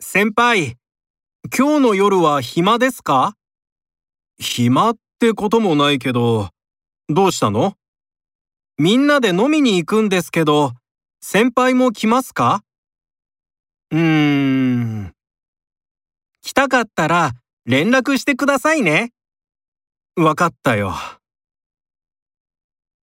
先輩、今日の夜は暇ですか？暇ってこともないけど、どうしたの？みんなで飲みに行くんですけど、先輩も来ますか？うーん。来たかったら連絡してくださいね。わかったよ。